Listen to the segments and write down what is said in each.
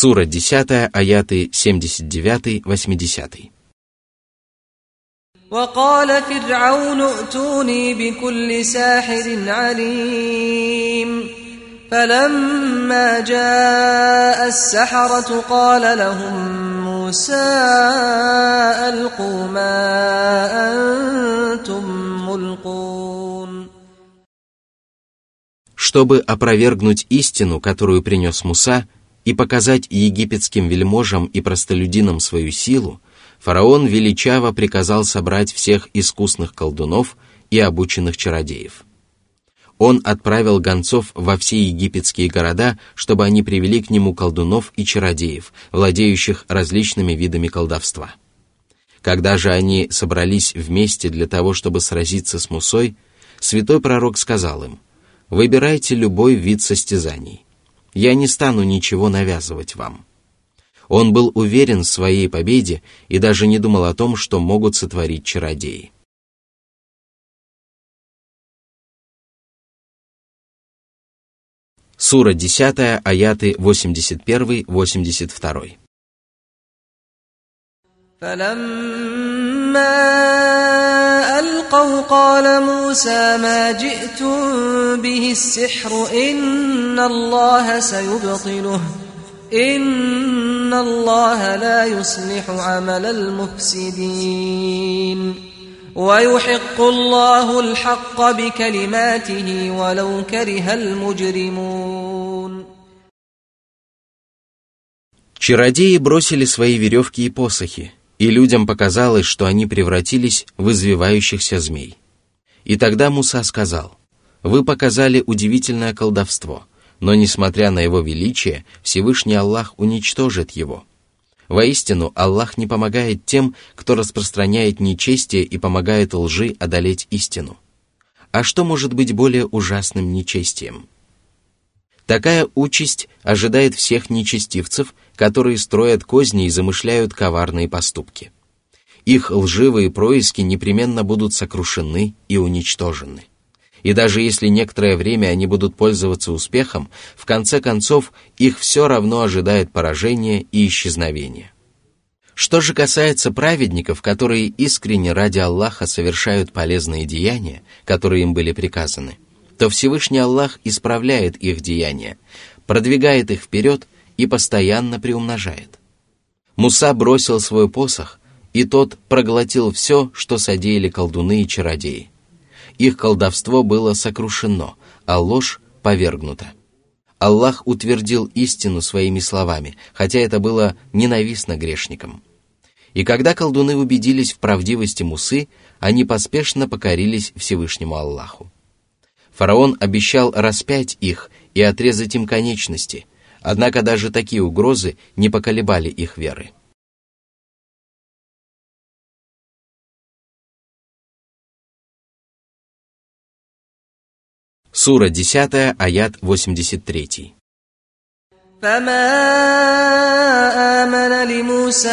Сура 10, аяты 79-80. وقال فرعون ائتوني بكل ساحر عليم فلما جاء السحرة قال لهم موسى ألقوا ما أنتم ملقون Чтобы опровергнуть истину, которую принес Муса, и показать египетским вельможам и простолюдинам свою силу, фараон величаво приказал собрать всех искусных колдунов и обученных чародеев. Он отправил гонцов во все египетские города, чтобы они привели к нему колдунов и чародеев, владеющих различными видами колдовства. Когда же они собрались вместе для того, чтобы сразиться с Мусой, святой пророк сказал им, «Выбирайте любой вид состязаний. Я не стану ничего навязывать вам». Он был уверен в своей победе и даже не думал о том, что могут сотворить чародеи. Сура 10, аяты 81-82. فلما ألقوا قال موسى ما جئتم به السحر إن الله سيبطله إن الله لا يصلح عمل المفسدين ويحق الله الحق بكلماته ولو كره المجرمون Чародеи бросили свои веревки и посохи, и людям показалось, что они превратились в извивающихся змей. И тогда Муса сказал, «Вы показали удивительное колдовство, но, несмотря на его величие, Всевышний Аллах уничтожит его. Воистину, Аллах не помогает тем, кто распространяет нечестие и помогает лжи одолеть истину. А что может быть более ужасным нечестием? Такая участь ожидает всех нечестивцев, которые строят козни и замышляют коварные поступки. Их лживые происки непременно будут сокрушены и уничтожены. И даже если некоторое время они будут пользоваться успехом, в конце концов их все равно ожидает поражение и исчезновение. Что же касается праведников, которые искренне ради Аллаха совершают полезные деяния, которые им были приказаны, то Всевышний Аллах исправляет их деяния, продвигает их вперед и постоянно приумножает. Муса бросил свой посох, и тот проглотил все, что содеяли колдуны и чародеи их колдовство было сокрушено, а ложь повергнута. Аллах утвердил истину своими словами, хотя это было ненавистно грешникам. И когда колдуны убедились в правдивости Мусы, они поспешно покорились Всевышнему Аллаху. Фараон обещал распять их и отрезать им конечности, однако даже такие угрозы не поколебали их веры. Сура 10, аят 83. فما آمن لموسى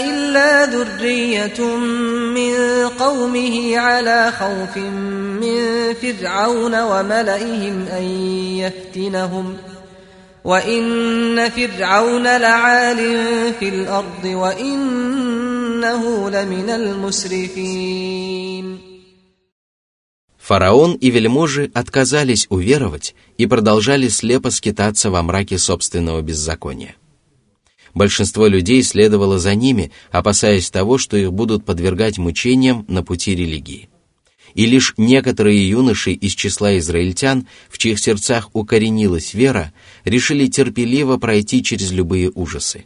إلا ذرية من قومه على خوف من فرعون وملئهم أن يفتنهم وإن فرعون لعال في الأرض وإنه لمن المسرفين Фараон и вельможи отказались уверовать и продолжали слепо скитаться во мраке собственного беззакония. Большинство людей следовало за ними, опасаясь того, что их будут подвергать мучениям на пути религии. И лишь некоторые юноши из числа израильтян, в чьих сердцах укоренилась вера, решили терпеливо пройти через любые ужасы.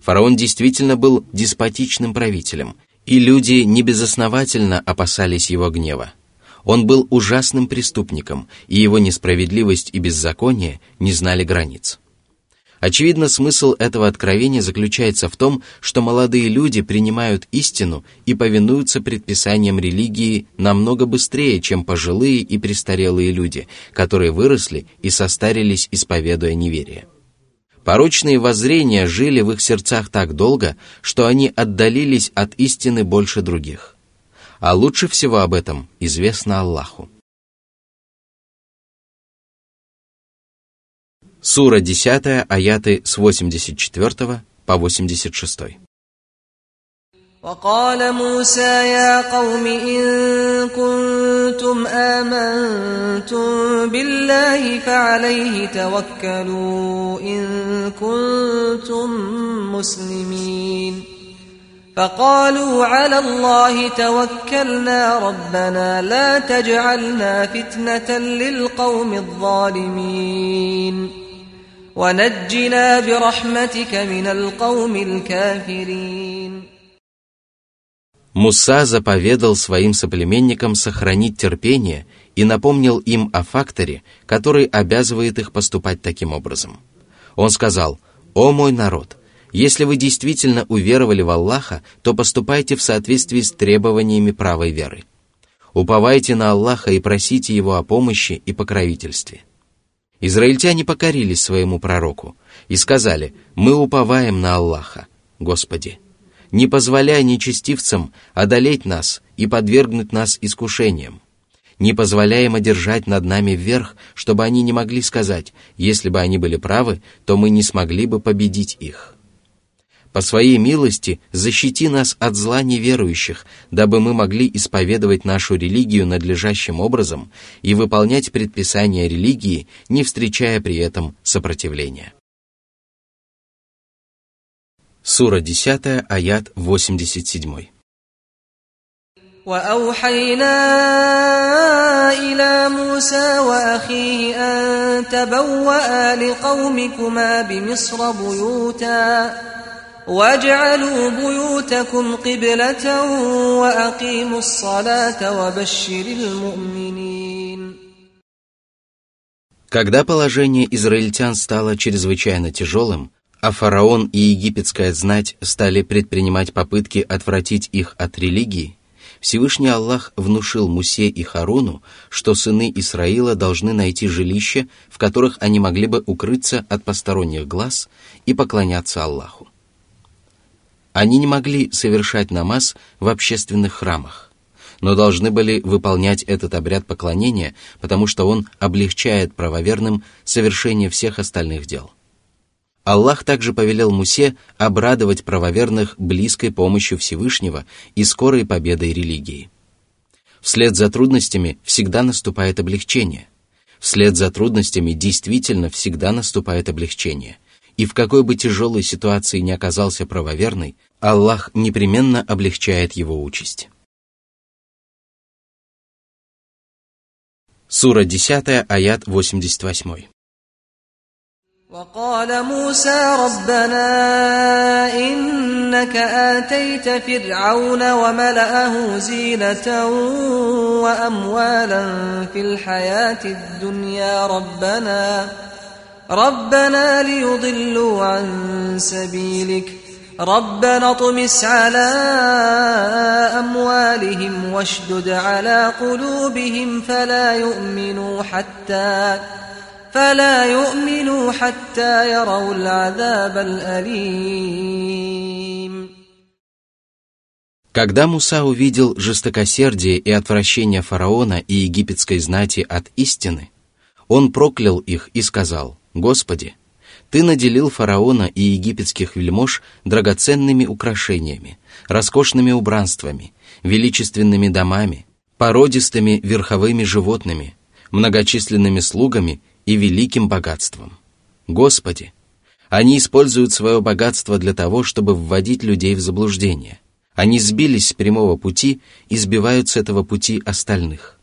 Фараон действительно был деспотичным правителем, и люди небезосновательно опасались его гнева. Он был ужасным преступником, и его несправедливость и беззаконие не знали границ. Очевидно, смысл этого откровения заключается в том, что молодые люди принимают истину и повинуются предписаниям религии намного быстрее, чем пожилые и престарелые люди, которые выросли и состарились, исповедуя неверие. Порочные воззрения жили в их сердцах так долго, что они отдалились от истины больше других а лучше всего об этом известно Аллаху. Сура 10, аяты с 84 по 86. وقال موسى يا قوم إن كنتم آمنتم بالله فعليه توكلوا إن كنتم مسلمين فقالوا على الله توكلنا ربنا لا تجعلنا فتنة للقوم الظالمين ونجنا برحمتك من القوم الكافرين Муса заповедал своим соплеменникам сохранить терпение и напомнил им о факторе, который обязывает их поступать таким образом. Он сказал, «О мой народ, если вы действительно уверовали в Аллаха, то поступайте в соответствии с требованиями правой веры. Уповайте на Аллаха и просите Его о помощи и покровительстве». Израильтяне покорились своему пророку и сказали, «Мы уповаем на Аллаха, Господи, не позволяй нечестивцам одолеть нас и подвергнуть нас искушениям. Не позволяй им одержать над нами вверх, чтобы они не могли сказать, если бы они были правы, то мы не смогли бы победить их. По своей милости защити нас от зла неверующих, дабы мы могли исповедовать нашу религию надлежащим образом и выполнять предписания религии, не встречая при этом сопротивления. Сура 10, аят 87. وأوحينا إلى موسى وأخيه أن تبوأ لقومكما بمصر بيوتا واجعلوا بيوتكم قبلة وأقيموا الصلاة وبشر المؤمنين Когда положение израильтян стало чрезвычайно тяжелым, а фараон и египетская знать стали предпринимать попытки отвратить их от религии, Всевышний Аллах внушил Мусе и Харуну, что сыны Исраила должны найти жилища, в которых они могли бы укрыться от посторонних глаз и поклоняться Аллаху. Они не могли совершать намаз в общественных храмах, но должны были выполнять этот обряд поклонения, потому что он облегчает правоверным совершение всех остальных дел – Аллах также повелел Мусе обрадовать правоверных близкой помощью Всевышнего и скорой победой религии. Вслед за трудностями всегда наступает облегчение. Вслед за трудностями действительно всегда наступает облегчение. И в какой бы тяжелой ситуации ни оказался правоверный, Аллах непременно облегчает его участь. Сура 10, аят 88. وقال موسى ربنا إنك آتيت فرعون وملأه زينة وأموالا في الحياة الدنيا ربنا ربنا ليضلوا عن سبيلك ربنا اطمس على أموالهم واشدد على قلوبهم فلا يؤمنوا حتى فلا يؤمنوا حتى يروا العذاب الأليم Когда Муса увидел жестокосердие и отвращение фараона и египетской знати от истины, он проклял их и сказал, «Господи, ты наделил фараона и египетских вельмож драгоценными украшениями, роскошными убранствами, величественными домами, породистыми верховыми животными, многочисленными слугами и великим богатством. Господи, они используют свое богатство для того, чтобы вводить людей в заблуждение. Они сбились с прямого пути и сбивают с этого пути остальных.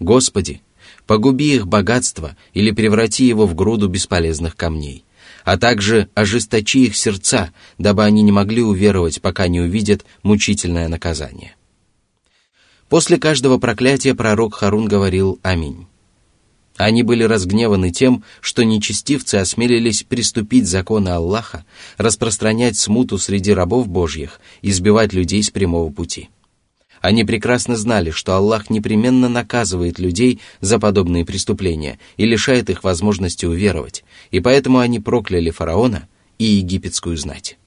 Господи, погуби их богатство или преврати его в груду бесполезных камней, а также ожесточи их сердца, дабы они не могли уверовать, пока не увидят мучительное наказание. После каждого проклятия пророк Харун говорил «Аминь». Они были разгневаны тем, что нечестивцы осмелились приступить законы Аллаха, распространять смуту среди рабов Божьих и сбивать людей с прямого пути. Они прекрасно знали, что Аллах непременно наказывает людей за подобные преступления и лишает их возможности уверовать, и поэтому они прокляли фараона и египетскую знать.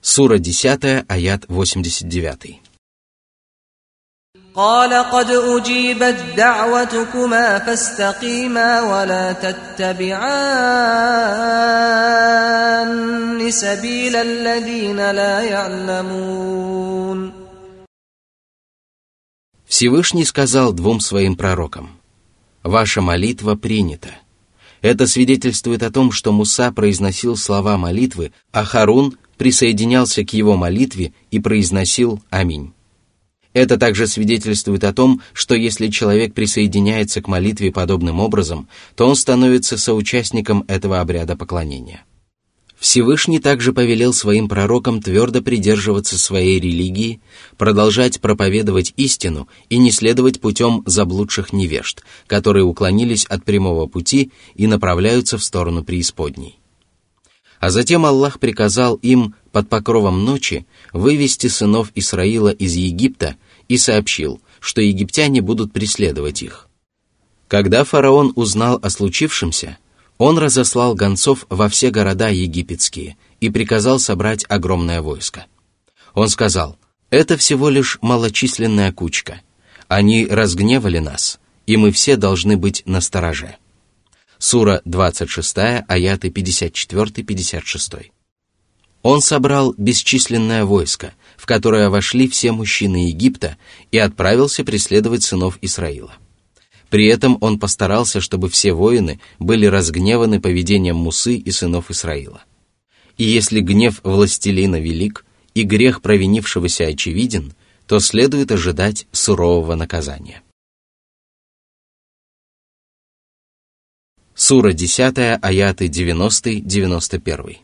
Сура 10, аят 89. قال قد أجيبت دعوتكما فاستقيما ولا تتبعان سبيل الذين لا يعلمون Всевышний сказал двум своим пророкам, «Ваша молитва принята». Это свидетельствует о том, что Муса произносил слова молитвы, а Харун присоединялся к его молитве и произносил «Аминь». Это также свидетельствует о том, что если человек присоединяется к молитве подобным образом, то он становится соучастником этого обряда поклонения. Всевышний также повелел своим пророкам твердо придерживаться своей религии, продолжать проповедовать истину и не следовать путем заблудших невежд, которые уклонились от прямого пути и направляются в сторону преисподней. А затем Аллах приказал им под покровом ночи вывести сынов Исраила из Египта и сообщил, что египтяне будут преследовать их. Когда фараон узнал о случившемся, он разослал гонцов во все города египетские и приказал собрать огромное войско. Он сказал, это всего лишь малочисленная кучка. Они разгневали нас, и мы все должны быть настороже. Сура 26, аяты 54-56. Он собрал бесчисленное войско, в которое вошли все мужчины Египта, и отправился преследовать сынов Исраила. При этом он постарался, чтобы все воины были разгневаны поведением Мусы и сынов Исраила. И если гнев властелина велик и грех провинившегося очевиден, то следует ожидать сурового наказания. Сура 10, аяты 90-91.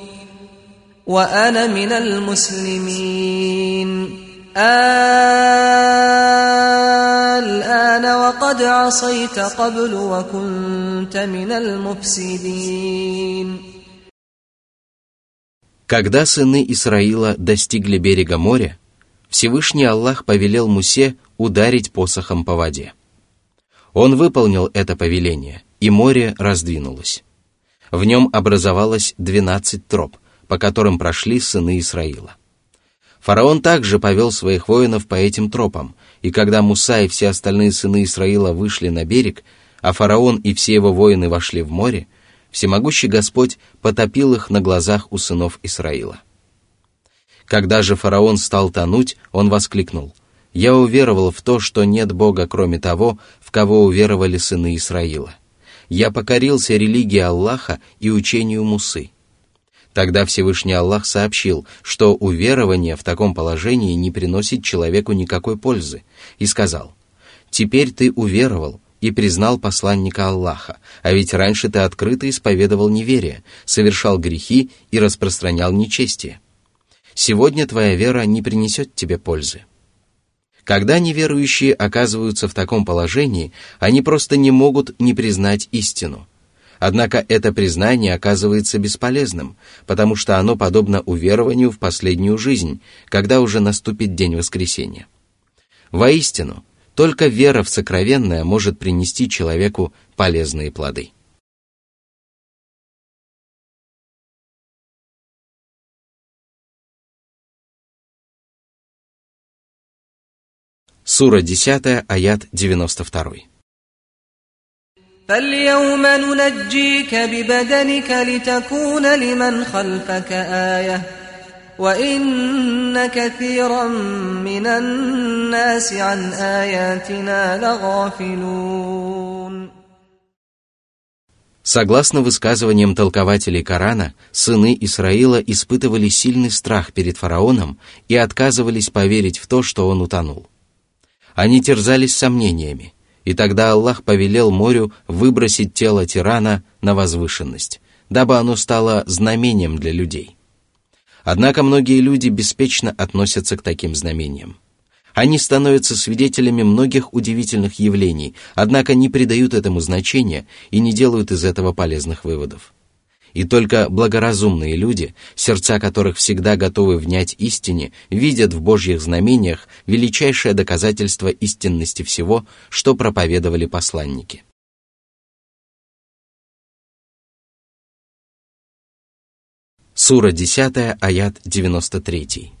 وأنا من المسلمين الآن وقد عصيت قبل وكنت من المفسدين Когда сыны Исраила достигли берега моря, Всевышний Аллах повелел Мусе ударить посохом по воде. Он выполнил это повеление, и море раздвинулось. В нем образовалось двенадцать троп, по которым прошли сыны Исраила. Фараон также повел своих воинов по этим тропам, и когда Муса и все остальные сыны Исраила вышли на берег, а фараон и все его воины вошли в море, всемогущий Господь потопил их на глазах у сынов Исраила. Когда же фараон стал тонуть, он воскликнул, «Я уверовал в то, что нет Бога, кроме того, в кого уверовали сыны Исраила. Я покорился религии Аллаха и учению Мусы». Тогда Всевышний Аллах сообщил, что уверование в таком положении не приносит человеку никакой пользы, и сказал, «Теперь ты уверовал и признал посланника Аллаха, а ведь раньше ты открыто исповедовал неверие, совершал грехи и распространял нечестие. Сегодня твоя вера не принесет тебе пользы». Когда неверующие оказываются в таком положении, они просто не могут не признать истину – Однако это признание оказывается бесполезным, потому что оно подобно уверованию в последнюю жизнь, когда уже наступит день воскресения. Воистину, только вера в сокровенное может принести человеку полезные плоды. Сура 10, аят 92. فاليوم ننجيك ببدنك لتكون لمن خلفك آية وإن كثيرا من الناس عن آياتنا لغافلون Согласно высказываниям толкователей Корана, сыны Исраила испытывали сильный страх перед фараоном и отказывались поверить в то, что он утонул. Они терзались сомнениями – и тогда Аллах повелел морю выбросить тело тирана на возвышенность, дабы оно стало знамением для людей. Однако многие люди беспечно относятся к таким знамениям. Они становятся свидетелями многих удивительных явлений, однако не придают этому значения и не делают из этого полезных выводов. И только благоразумные люди, сердца которых всегда готовы внять истине, видят в Божьих знамениях величайшее доказательство истинности всего, что проповедовали посланники. Сура 10, аят 93.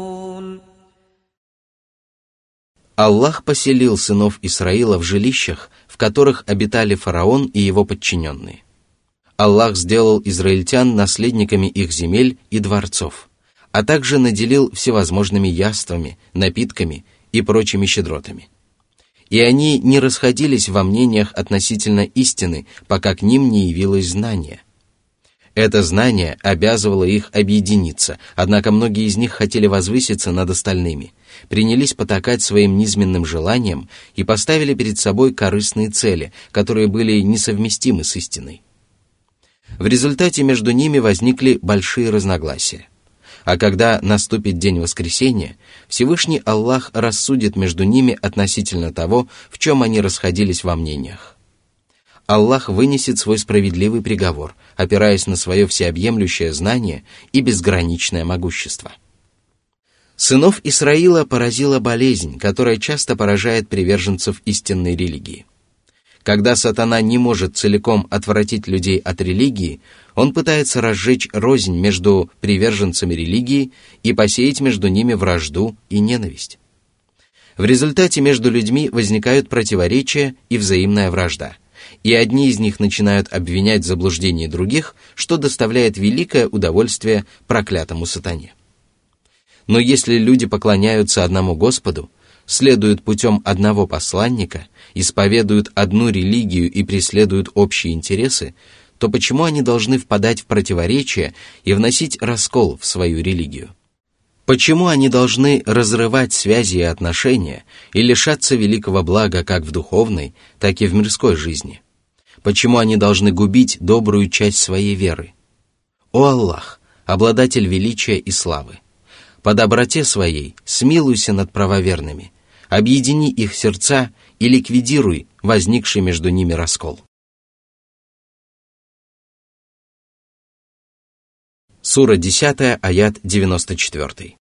Аллах поселил сынов Исраила в жилищах, в которых обитали фараон и его подчиненные. Аллах сделал израильтян наследниками их земель и дворцов, а также наделил всевозможными яствами, напитками и прочими щедротами. И они не расходились во мнениях относительно истины, пока к ним не явилось знание – это знание обязывало их объединиться, однако многие из них хотели возвыситься над остальными, принялись потакать своим низменным желаниям и поставили перед собой корыстные цели, которые были несовместимы с истиной. В результате между ними возникли большие разногласия. А когда наступит день воскресения, Всевышний Аллах рассудит между ними относительно того, в чем они расходились во мнениях. Аллах вынесет свой справедливый приговор, опираясь на свое всеобъемлющее знание и безграничное могущество. Сынов Исраила поразила болезнь, которая часто поражает приверженцев истинной религии. Когда сатана не может целиком отвратить людей от религии, он пытается разжечь рознь между приверженцами религии и посеять между ними вражду и ненависть. В результате между людьми возникают противоречия и взаимная вражда – и одни из них начинают обвинять в заблуждении других, что доставляет великое удовольствие проклятому сатане. Но если люди поклоняются одному Господу, следуют путем одного посланника, исповедуют одну религию и преследуют общие интересы, то почему они должны впадать в противоречие и вносить раскол в свою религию? Почему они должны разрывать связи и отношения и лишаться великого блага как в духовной, так и в мирской жизни? Почему они должны губить добрую часть своей веры? О Аллах, обладатель величия и славы! По доброте своей смилуйся над правоверными, объедини их сердца и ликвидируй возникший между ними раскол. Сура 10, аят 94.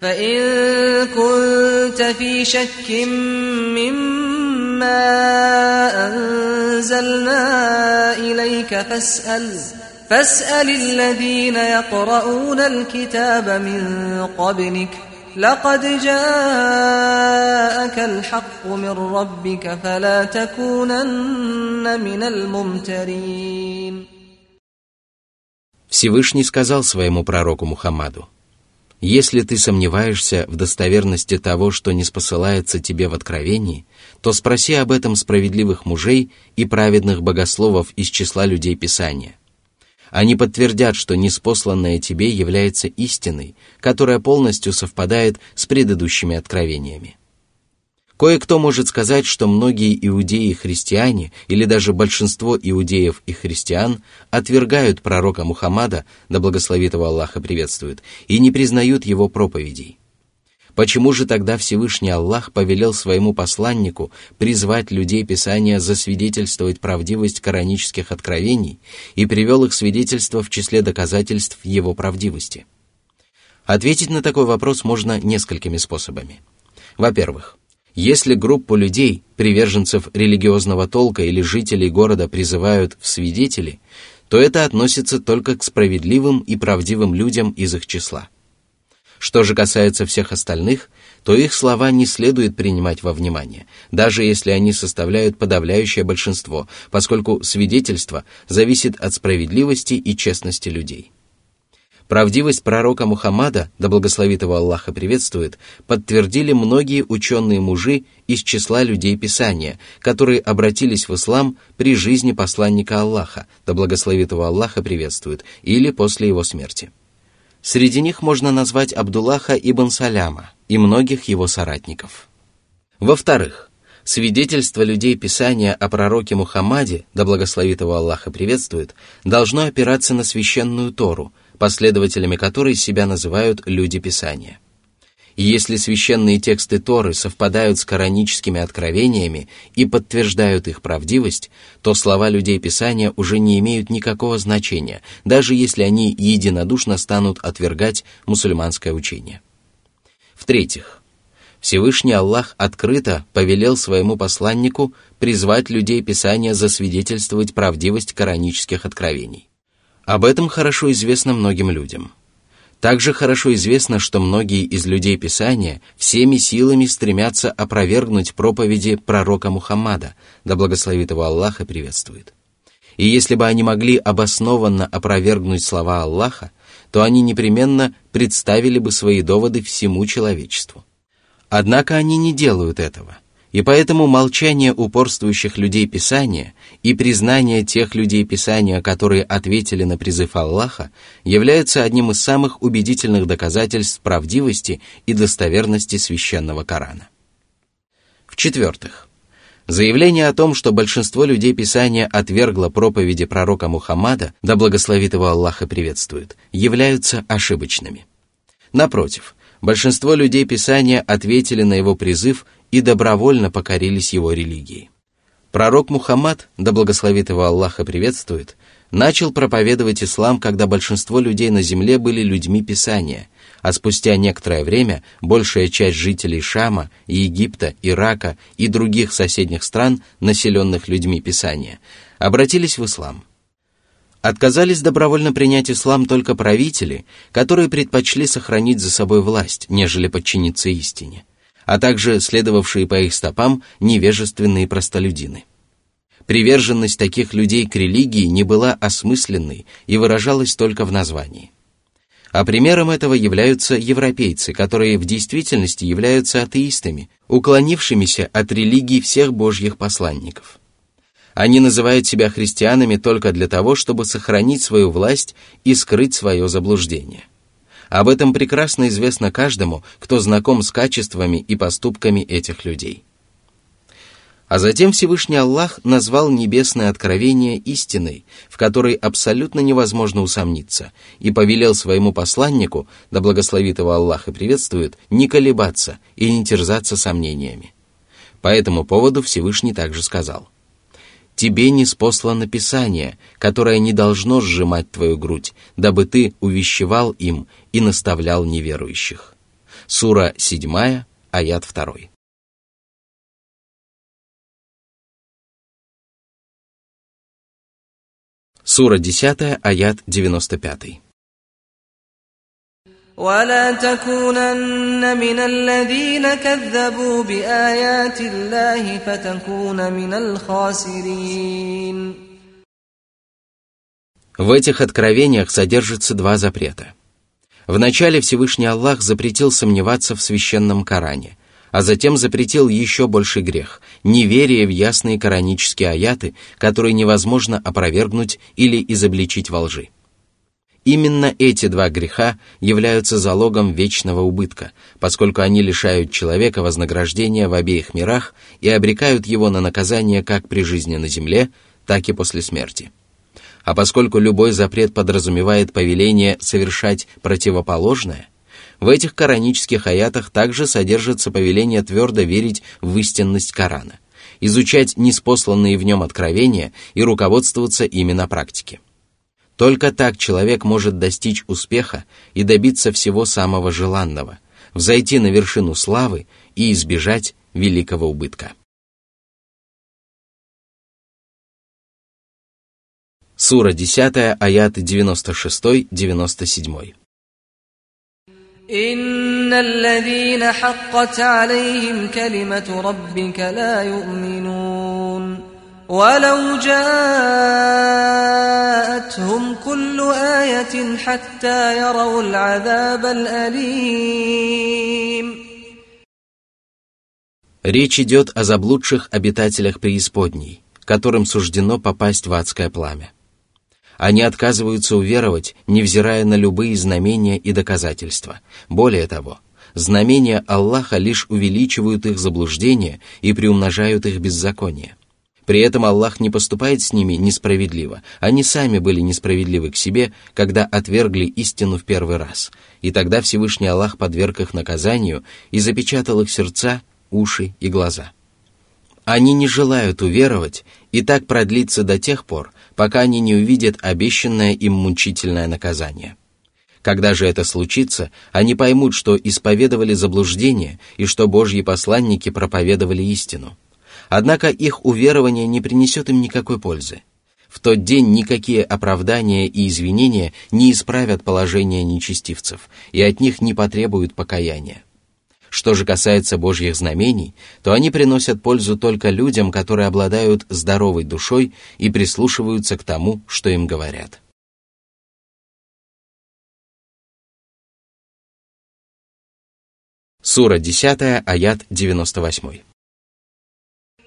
فإن كنت في شك مما أنزلنا إليك فاسأل فاسأل الذين يقرؤون الكتاب من قبلك لقد جاءك الحق من ربك فلا تكونن من الممترين Всевышний сказал своему пророку Мухаммаду, Если ты сомневаешься в достоверности того, что не спосылается тебе в откровении, то спроси об этом справедливых мужей и праведных богословов из числа людей Писания. они подтвердят, что неспосланное тебе является истиной, которая полностью совпадает с предыдущими откровениями. Кое-кто может сказать, что многие иудеи и христиане, или даже большинство иудеев и христиан, отвергают пророка Мухаммада, да благословит его Аллаха приветствует, и не признают его проповедей. Почему же тогда Всевышний Аллах повелел своему посланнику призвать людей Писания засвидетельствовать правдивость коранических откровений и привел их свидетельство в числе доказательств его правдивости? Ответить на такой вопрос можно несколькими способами. Во-первых, если группу людей, приверженцев религиозного толка или жителей города призывают в свидетели, то это относится только к справедливым и правдивым людям из их числа. Что же касается всех остальных, то их слова не следует принимать во внимание, даже если они составляют подавляющее большинство, поскольку свидетельство зависит от справедливости и честности людей. Правдивость пророка Мухаммада, да благословит его Аллаха приветствует, подтвердили многие ученые мужи из числа людей Писания, которые обратились в ислам при жизни посланника Аллаха, да благословит его Аллаха приветствует, или после его смерти. Среди них можно назвать Абдуллаха ибн Саляма и многих его соратников. Во-вторых, свидетельство людей Писания о пророке Мухаммаде, да благословит его Аллаха приветствует, должно опираться на священную Тору – последователями которой себя называют люди Писания. И если священные тексты Торы совпадают с кораническими откровениями и подтверждают их правдивость, то слова людей Писания уже не имеют никакого значения, даже если они единодушно станут отвергать мусульманское учение. В-третьих, Всевышний Аллах открыто повелел своему посланнику призвать людей Писания засвидетельствовать правдивость коранических откровений. Об этом хорошо известно многим людям. Также хорошо известно, что многие из людей Писания всеми силами стремятся опровергнуть проповеди пророка Мухаммада, да благословит его Аллах и приветствует. И если бы они могли обоснованно опровергнуть слова Аллаха, то они непременно представили бы свои доводы всему человечеству. Однако они не делают этого – и поэтому молчание упорствующих людей Писания и признание тех людей Писания, которые ответили на призыв Аллаха, являются одним из самых убедительных доказательств правдивости и достоверности священного Корана. В-четвертых, заявление о том, что большинство людей Писания отвергло проповеди пророка Мухаммада, да благословит его Аллах и приветствует, являются ошибочными. Напротив, большинство людей Писания ответили на его призыв и добровольно покорились его религии. Пророк Мухаммад, да благословит его Аллаха приветствует, начал проповедовать ислам, когда большинство людей на земле были людьми Писания, а спустя некоторое время большая часть жителей Шама, Египта, Ирака и других соседних стран, населенных людьми Писания, обратились в ислам. Отказались добровольно принять ислам только правители, которые предпочли сохранить за собой власть, нежели подчиниться истине – а также следовавшие по их стопам невежественные простолюдины. Приверженность таких людей к религии не была осмысленной и выражалась только в названии. А примером этого являются европейцы, которые в действительности являются атеистами, уклонившимися от религии всех божьих посланников. Они называют себя христианами только для того, чтобы сохранить свою власть и скрыть свое заблуждение – об этом прекрасно известно каждому, кто знаком с качествами и поступками этих людей. А затем Всевышний Аллах назвал небесное откровение истиной, в которой абсолютно невозможно усомниться, и повелел своему посланнику, да благословит его Аллах и приветствует, не колебаться и не терзаться сомнениями. По этому поводу Всевышний также сказал – тебе не спослано Писание, которое не должно сжимать твою грудь, дабы ты увещевал им и наставлял неверующих. Сура 7, аят 2. Сура 10, аят 95. ولا تكونن من الذين كذبوا بآيات الله فتكون من الخاسرين В этих откровениях содержится два запрета. Вначале Всевышний Аллах запретил сомневаться в священном Коране, а затем запретил еще больший грех – неверие в ясные коранические аяты, которые невозможно опровергнуть или изобличить во лжи. Именно эти два греха являются залогом вечного убытка, поскольку они лишают человека вознаграждения в обеих мирах и обрекают его на наказание как при жизни на земле, так и после смерти. А поскольку любой запрет подразумевает повеление совершать противоположное, в этих коранических аятах также содержится повеление твердо верить в истинность Корана, изучать неспосланные в нем откровения и руководствоваться ими на практике. Только так человек может достичь успеха и добиться всего самого желанного, взойти на вершину славы и избежать великого убытка. Сура 10, аяты 96-97. إن الذين حقت عليهم كلمة ربك لا يؤمنون ولو جاءتهم كل آية آية حتى يروا العذاب الأليم Речь идет о заблудших обитателях преисподней, которым суждено попасть в адское пламя. Они отказываются уверовать, невзирая на любые знамения и доказательства. Более того, знамения Аллаха лишь увеличивают их заблуждение и приумножают их беззаконие. при этом Аллах не поступает с ними несправедливо. Они сами были несправедливы к себе, когда отвергли истину в первый раз. И тогда Всевышний Аллах подверг их наказанию и запечатал их сердца, уши и глаза. Они не желают уверовать, и так продлится до тех пор, пока они не увидят обещанное им мучительное наказание. Когда же это случится, они поймут, что исповедовали заблуждение и что Божьи посланники проповедовали истину. Однако их уверование не принесет им никакой пользы. В тот день никакие оправдания и извинения не исправят положение нечестивцев, и от них не потребуют покаяния. Что же касается Божьих знамений, то они приносят пользу только людям, которые обладают здоровой душой и прислушиваются к тому, что им говорят. Сура 10, аят 98.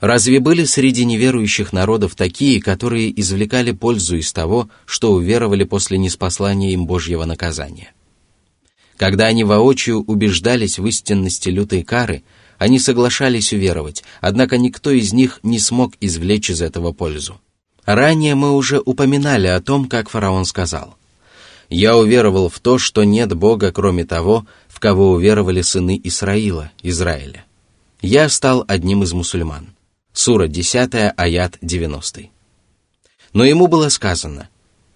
Разве были среди неверующих народов такие, которые извлекали пользу из того, что уверовали после неспослания им Божьего наказания? Когда они воочию убеждались в истинности лютой кары, они соглашались уверовать, однако никто из них не смог извлечь из этого пользу. Ранее мы уже упоминали о том, как фараон сказал, «Я уверовал в то, что нет Бога, кроме того, в кого уверовали сыны Исраила, Израиля. Я стал одним из мусульман». Сура 10, аят 90. Но ему было сказано,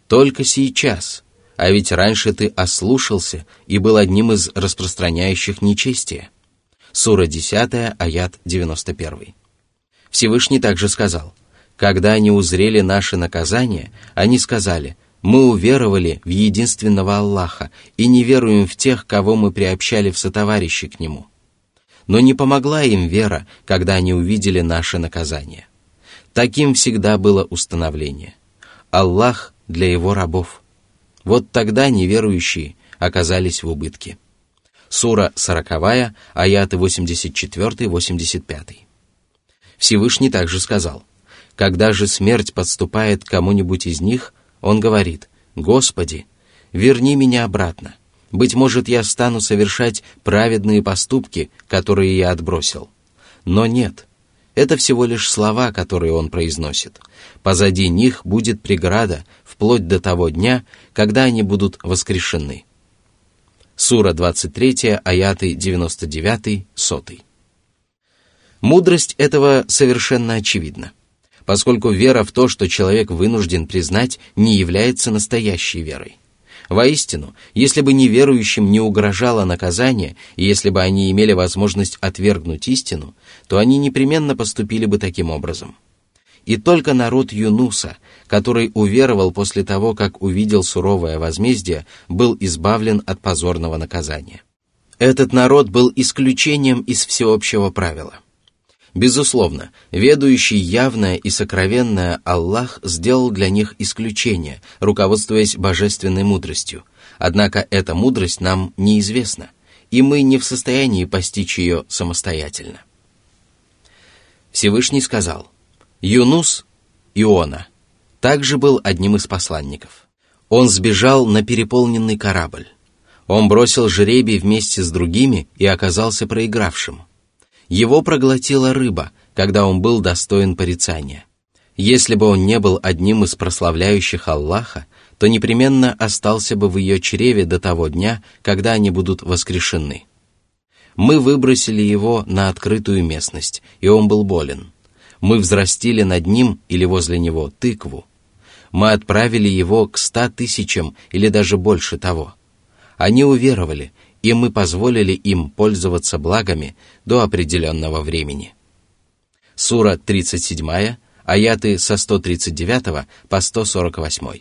«Только сейчас, а ведь раньше ты ослушался и был одним из распространяющих нечестие. Сура 10, аят 91. Всевышний также сказал, «Когда они узрели наши наказания, они сказали, мы уверовали в единственного Аллаха и не веруем в тех, кого мы приобщали в сотоварищи к Нему. Но не помогла им вера, когда они увидели наше наказание. Таким всегда было установление. Аллах для его рабов. Вот тогда неверующие оказались в убытке. Сура 40, аяты 84-85. Всевышний также сказал, «Когда же смерть подступает к кому-нибудь из них, он говорит, «Господи, верни меня обратно. Быть может, я стану совершать праведные поступки, которые я отбросил». Но нет, это всего лишь слова, которые он произносит. Позади них будет преграда, вплоть до того дня, когда они будут воскрешены. Сура 23, аяты 99, 100. Мудрость этого совершенно очевидна, поскольку вера в то, что человек вынужден признать, не является настоящей верой. Воистину, если бы неверующим не угрожало наказание, и если бы они имели возможность отвергнуть истину, то они непременно поступили бы таким образом – и только народ Юнуса, который уверовал после того, как увидел суровое возмездие, был избавлен от позорного наказания. Этот народ был исключением из всеобщего правила. Безусловно, ведущий явное и сокровенное Аллах сделал для них исключение, руководствуясь божественной мудростью. Однако эта мудрость нам неизвестна, и мы не в состоянии постичь ее самостоятельно. Всевышний сказал – Юнус, Иона, также был одним из посланников. Он сбежал на переполненный корабль. Он бросил жребий вместе с другими и оказался проигравшим. Его проглотила рыба, когда он был достоин порицания. Если бы он не был одним из прославляющих Аллаха, то непременно остался бы в ее чреве до того дня, когда они будут воскрешены. Мы выбросили его на открытую местность, и он был болен – мы взрастили над ним или возле него тыкву. Мы отправили его к ста тысячам или даже больше того. Они уверовали, и мы позволили им пользоваться благами до определенного времени. Сура 37, аяты со 139 по 148.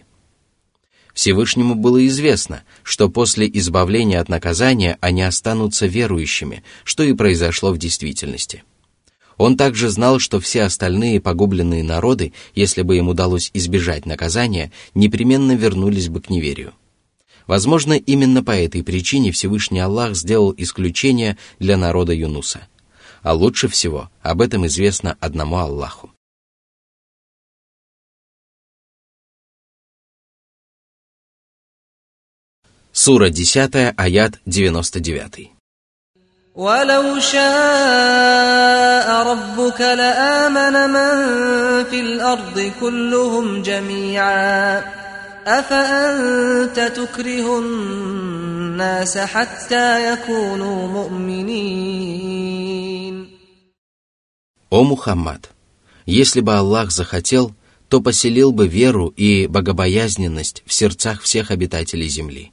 Всевышнему было известно, что после избавления от наказания они останутся верующими, что и произошло в действительности. Он также знал, что все остальные погубленные народы, если бы им удалось избежать наказания, непременно вернулись бы к неверию. Возможно, именно по этой причине Всевышний Аллах сделал исключение для народа Юнуса. А лучше всего об этом известно одному Аллаху. Сура 10, аят 99. ولو شاء ربك لآمن من في الأرض كلهم جميعا أفأنت تكره الناس حتى يكونوا مؤمنين О Мухаммад, если бы Аллах захотел, то поселил бы веру и богобоязненность в сердцах всех обитателей земли.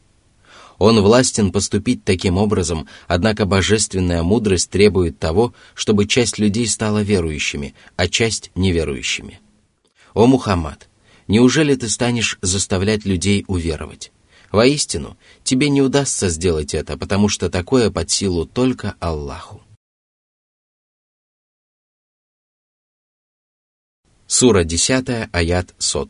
Он властен поступить таким образом, однако божественная мудрость требует того, чтобы часть людей стала верующими, а часть неверующими. О Мухаммад, неужели ты станешь заставлять людей уверовать? Воистину, тебе не удастся сделать это, потому что такое под силу только Аллаху. Сура 10, аят 100.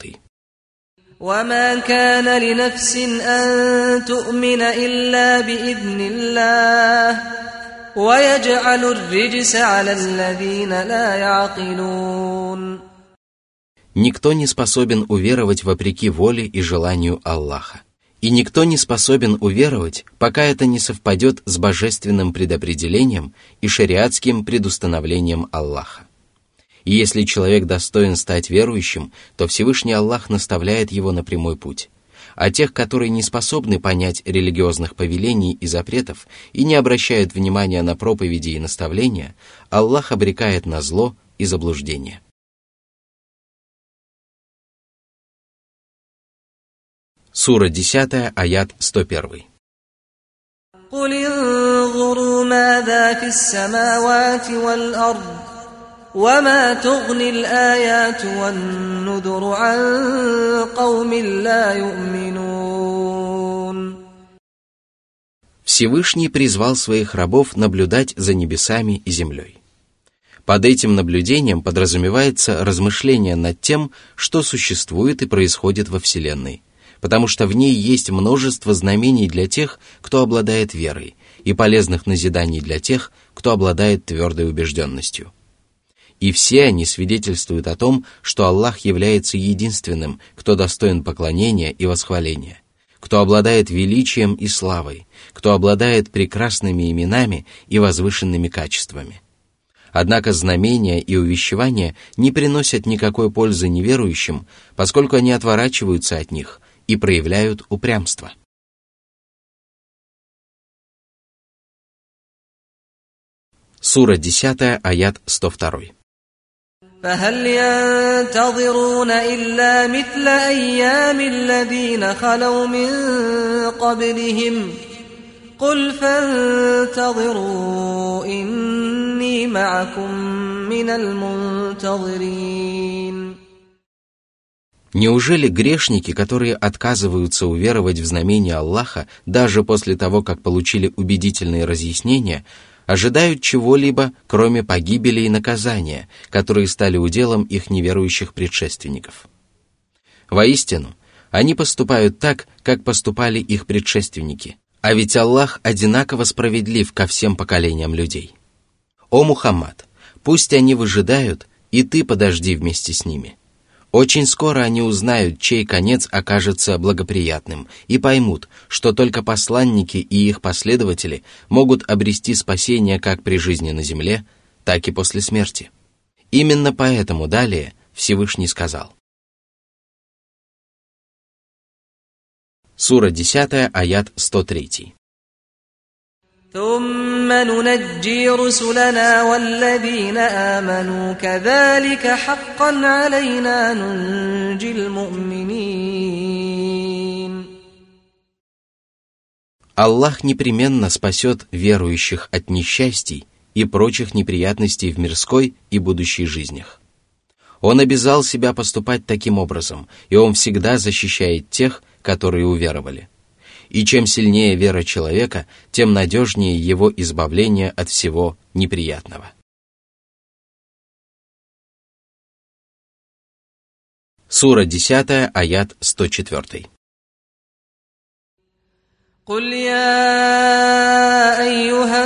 وما كان لنفس أن تؤمن إلا بإذن الله ويجعل الرجس على الذين لا يعقلون Никто не способен уверовать вопреки воле и желанию Аллаха. И никто не способен уверовать, пока это не совпадет с божественным предопределением и шариатским предустановлением Аллаха. И если человек достоин стать верующим, то Всевышний Аллах наставляет его на прямой путь. А тех, которые не способны понять религиозных повелений и запретов и не обращают внимания на проповеди и наставления, Аллах обрекает на зло и заблуждение. Сура 10, аят 101. قل انظروا ماذا في السماوات والأرض وما تغني الآيات والنذر عن قوم لا يؤمنون Всевышний призвал своих рабов наблюдать за небесами и землей. Под этим наблюдением подразумевается размышление над тем, что существует и происходит во Вселенной, потому что в ней есть множество знамений для тех, кто обладает верой, и полезных назиданий для тех, кто обладает твердой убежденностью и все они свидетельствуют о том, что Аллах является единственным, кто достоин поклонения и восхваления, кто обладает величием и славой, кто обладает прекрасными именами и возвышенными качествами. Однако знамения и увещевания не приносят никакой пользы неверующим, поскольку они отворачиваются от них и проявляют упрямство. Сура 10, аят 102. فهل ينتظرون إلا مثل أيام الذين خلوا من قبلهم قل فانتظروا إني معكم من المنتظرين Неужели грешники, которые отказываются уверовать в знамение Аллаха даже после того, как получили убедительные разъяснения, ожидают чего-либо, кроме погибели и наказания, которые стали уделом их неверующих предшественников. Воистину, они поступают так, как поступали их предшественники, а ведь Аллах одинаково справедлив ко всем поколениям людей. О Мухаммад, пусть они выжидают, и ты подожди вместе с ними – очень скоро они узнают, чей конец окажется благоприятным, и поймут, что только посланники и их последователи могут обрести спасение как при жизни на земле, так и после смерти. Именно поэтому далее Всевышний сказал. Сура 10, аят 103. ثم ننجي رسلنا والذين آمنوا كذلك حقا علينا ننجي المؤمنين Аллах непременно спасет верующих от несчастий и прочих неприятностей в мирской и будущей жизнях. Он обязал себя поступать таким образом, и он всегда защищает тех, которые уверовали. И чем сильнее вера человека, тем надежнее его избавление от всего неприятного. Сура 10, аят 104. قل يا أيها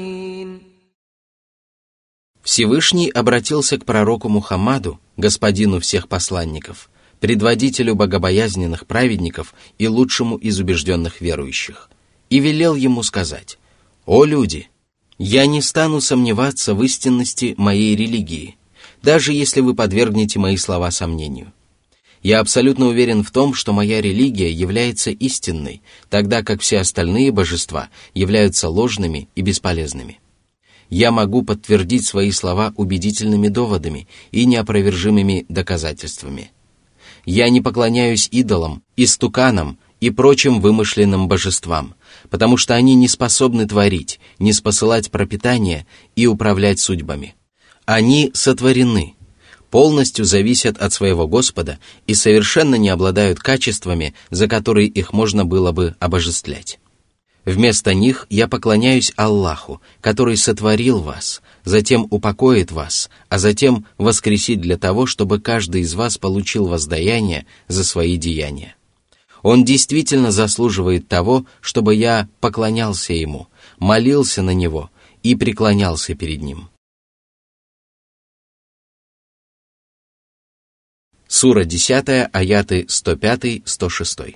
Всевышний обратился к пророку Мухаммаду, господину всех посланников, предводителю богобоязненных праведников и лучшему из убежденных верующих, и велел ему сказать, «О люди, я не стану сомневаться в истинности моей религии, даже если вы подвергнете мои слова сомнению. Я абсолютно уверен в том, что моя религия является истинной, тогда как все остальные божества являются ложными и бесполезными я могу подтвердить свои слова убедительными доводами и неопровержимыми доказательствами. Я не поклоняюсь идолам, истуканам и прочим вымышленным божествам, потому что они не способны творить, не спосылать пропитание и управлять судьбами. Они сотворены, полностью зависят от своего Господа и совершенно не обладают качествами, за которые их можно было бы обожествлять. Вместо них я поклоняюсь Аллаху, который сотворил вас, затем упокоит вас, а затем воскресит для того, чтобы каждый из вас получил воздаяние за свои деяния. Он действительно заслуживает того, чтобы я поклонялся Ему, молился на Него и преклонялся перед Ним. Сура 10, аяты 105-106.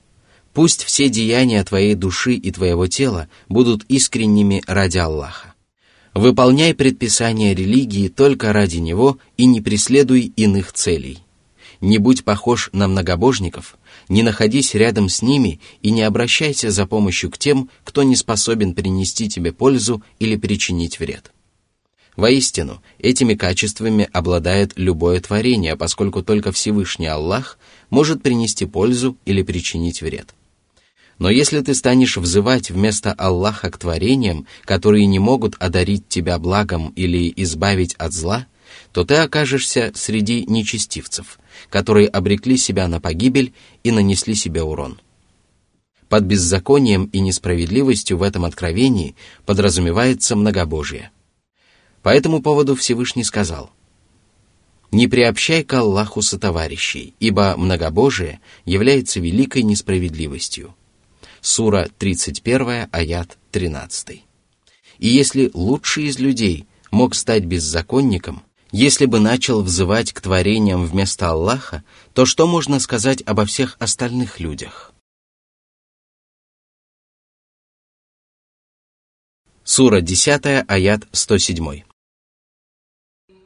Пусть все деяния твоей души и твоего тела будут искренними ради Аллаха. Выполняй предписания религии только ради Него и не преследуй иных целей. Не будь похож на многобожников, не находись рядом с ними и не обращайся за помощью к тем, кто не способен принести тебе пользу или причинить вред. Воистину, этими качествами обладает любое творение, поскольку только Всевышний Аллах может принести пользу или причинить вред. Но если ты станешь взывать вместо Аллаха к творениям, которые не могут одарить тебя благом или избавить от зла, то ты окажешься среди нечестивцев, которые обрекли себя на погибель и нанесли себе урон. Под беззаконием и несправедливостью в этом откровении подразумевается многобожие. По этому поводу Всевышний сказал – не приобщай к Аллаху сотоварищей, ибо многобожие является великой несправедливостью сура 31, аят 13. И если лучший из людей мог стать беззаконником, если бы начал взывать к творениям вместо Аллаха, то что можно сказать обо всех остальных людях? Сура 10, аят 107.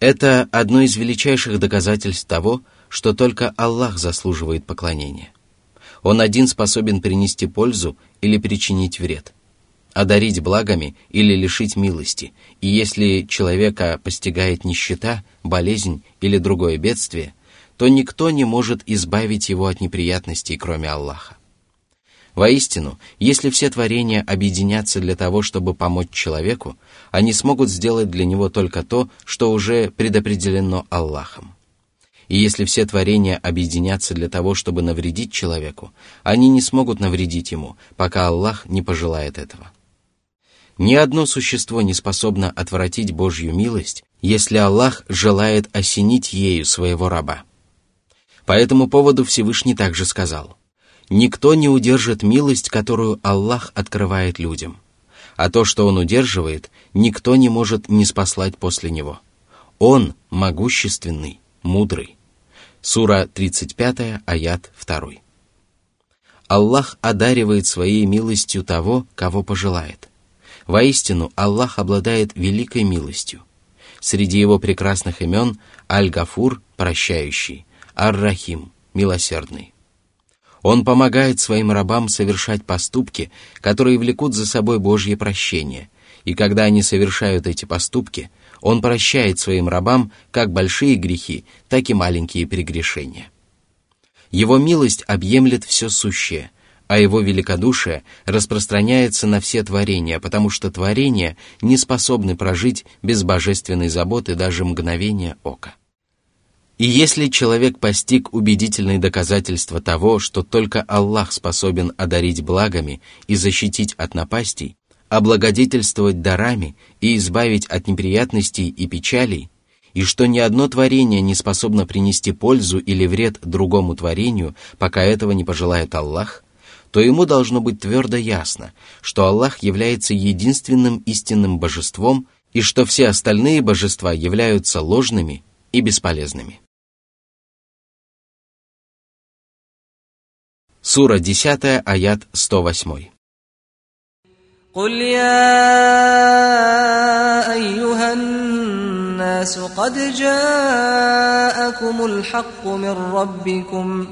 Это одно из величайших доказательств того, что только Аллах заслуживает поклонения. Он один способен принести пользу или причинить вред, одарить благами или лишить милости, и если человека постигает нищета, болезнь или другое бедствие, то никто не может избавить его от неприятностей, кроме Аллаха. Воистину, если все творения объединятся для того, чтобы помочь человеку, они смогут сделать для него только то, что уже предопределено Аллахом. И если все творения объединятся для того, чтобы навредить человеку, они не смогут навредить ему, пока Аллах не пожелает этого. Ни одно существо не способно отвратить Божью милость, если Аллах желает осенить ею своего раба. По этому поводу Всевышний также сказал, «Никто не удержит милость, которую Аллах открывает людям, а то, что Он удерживает, никто не может не спаслать после Него. Он могущественный, мудрый». Сура 35, аят 2. Аллах одаривает своей милостью того, кого пожелает. Воистину, Аллах обладает великой милостью. Среди его прекрасных имен Аль-Гафур – прощающий, Ар-Рахим – милосердный. Он помогает своим рабам совершать поступки, которые влекут за собой Божье прощение, и когда они совершают эти поступки, он прощает своим рабам как большие грехи, так и маленькие прегрешения. Его милость объемлет все сущее, а его великодушие распространяется на все творения, потому что творения не способны прожить без божественной заботы даже мгновения ока. И если человек постиг убедительные доказательства того, что только Аллах способен одарить благами и защитить от напастей, облагодетельствовать дарами и избавить от неприятностей и печалей, и что ни одно творение не способно принести пользу или вред другому творению, пока этого не пожелает Аллах, то ему должно быть твердо ясно, что Аллах является единственным истинным божеством и что все остальные божества являются ложными и бесполезными. Сура 10, аят 108. قل يا أيها الناس قد جاءكم الحق من ربكم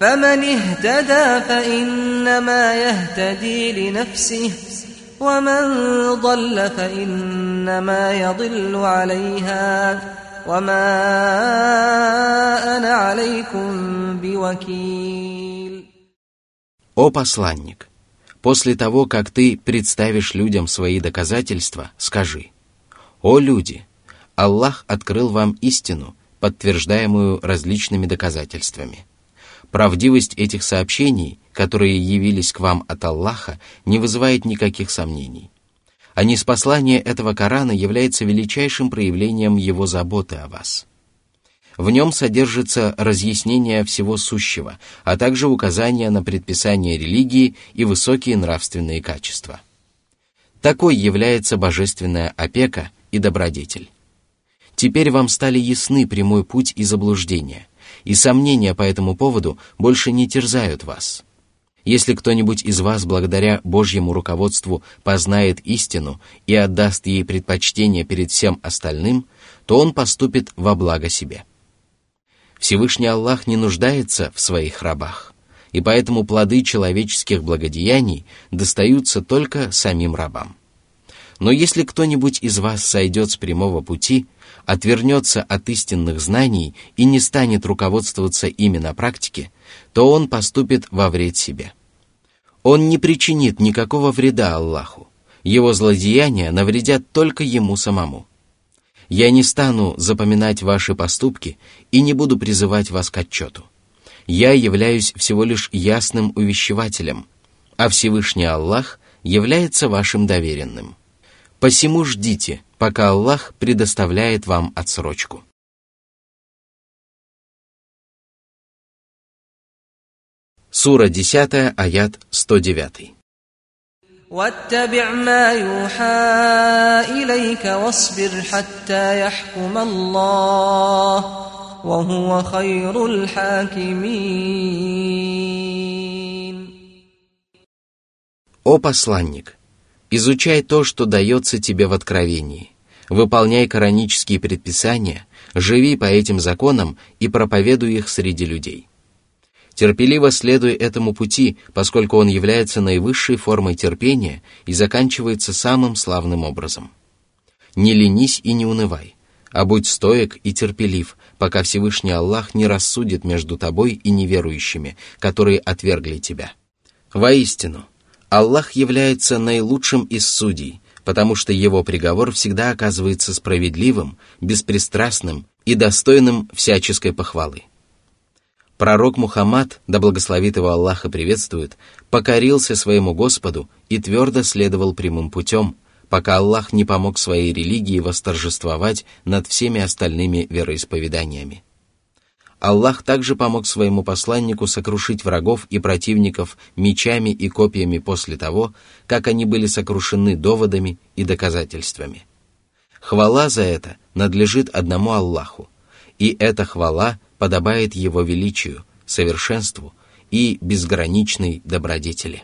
فمن اهتدى فإنما يهتدي لنفسه ومن ضل فإنما يضل عليها وما أنا عليكم بوكيل О посланник! После того, как ты представишь людям свои доказательства, скажи, «О люди! Аллах открыл вам истину, подтверждаемую различными доказательствами. Правдивость этих сообщений, которые явились к вам от Аллаха, не вызывает никаких сомнений. А неспослание этого Корана является величайшим проявлением его заботы о вас». В нем содержится разъяснение всего сущего, а также указания на предписание религии и высокие нравственные качества. Такой является божественная опека и добродетель. Теперь вам стали ясны прямой путь и заблуждения, и сомнения по этому поводу больше не терзают вас. Если кто-нибудь из вас благодаря Божьему руководству познает истину и отдаст ей предпочтение перед всем остальным, то он поступит во благо себе. Всевышний Аллах не нуждается в своих рабах, и поэтому плоды человеческих благодеяний достаются только самим рабам. Но если кто-нибудь из вас сойдет с прямого пути, отвернется от истинных знаний и не станет руководствоваться ими на практике, то он поступит во вред себе. Он не причинит никакого вреда Аллаху. Его злодеяния навредят только ему самому – я не стану запоминать ваши поступки и не буду призывать вас к отчету. Я являюсь всего лишь ясным увещевателем, а Всевышний Аллах является вашим доверенным. Посему ждите, пока Аллах предоставляет вам отсрочку. Сура 10, аят 109. واتبع ما يوحى إليك واصبر حتى يحكم الله وهو خير الحاكمين О посланник! Изучай то, что дается тебе в откровении. Выполняй коранические предписания, живи по этим законам и проповедуй их среди людей. Терпеливо следуй этому пути, поскольку он является наивысшей формой терпения и заканчивается самым славным образом. Не ленись и не унывай, а будь стоек и терпелив, пока Всевышний Аллах не рассудит между тобой и неверующими, которые отвергли тебя. Воистину, Аллах является наилучшим из судей, потому что его приговор всегда оказывается справедливым, беспристрастным и достойным всяческой похвалы. Пророк Мухаммад, да благословит его Аллаха приветствует, покорился своему Господу и твердо следовал прямым путем, пока Аллах не помог своей религии восторжествовать над всеми остальными вероисповеданиями. Аллах также помог своему посланнику сокрушить врагов и противников мечами и копьями после того, как они были сокрушены доводами и доказательствами. Хвала за это надлежит одному Аллаху, и эта хвала подобает Его величию, совершенству и безграничной добродетели.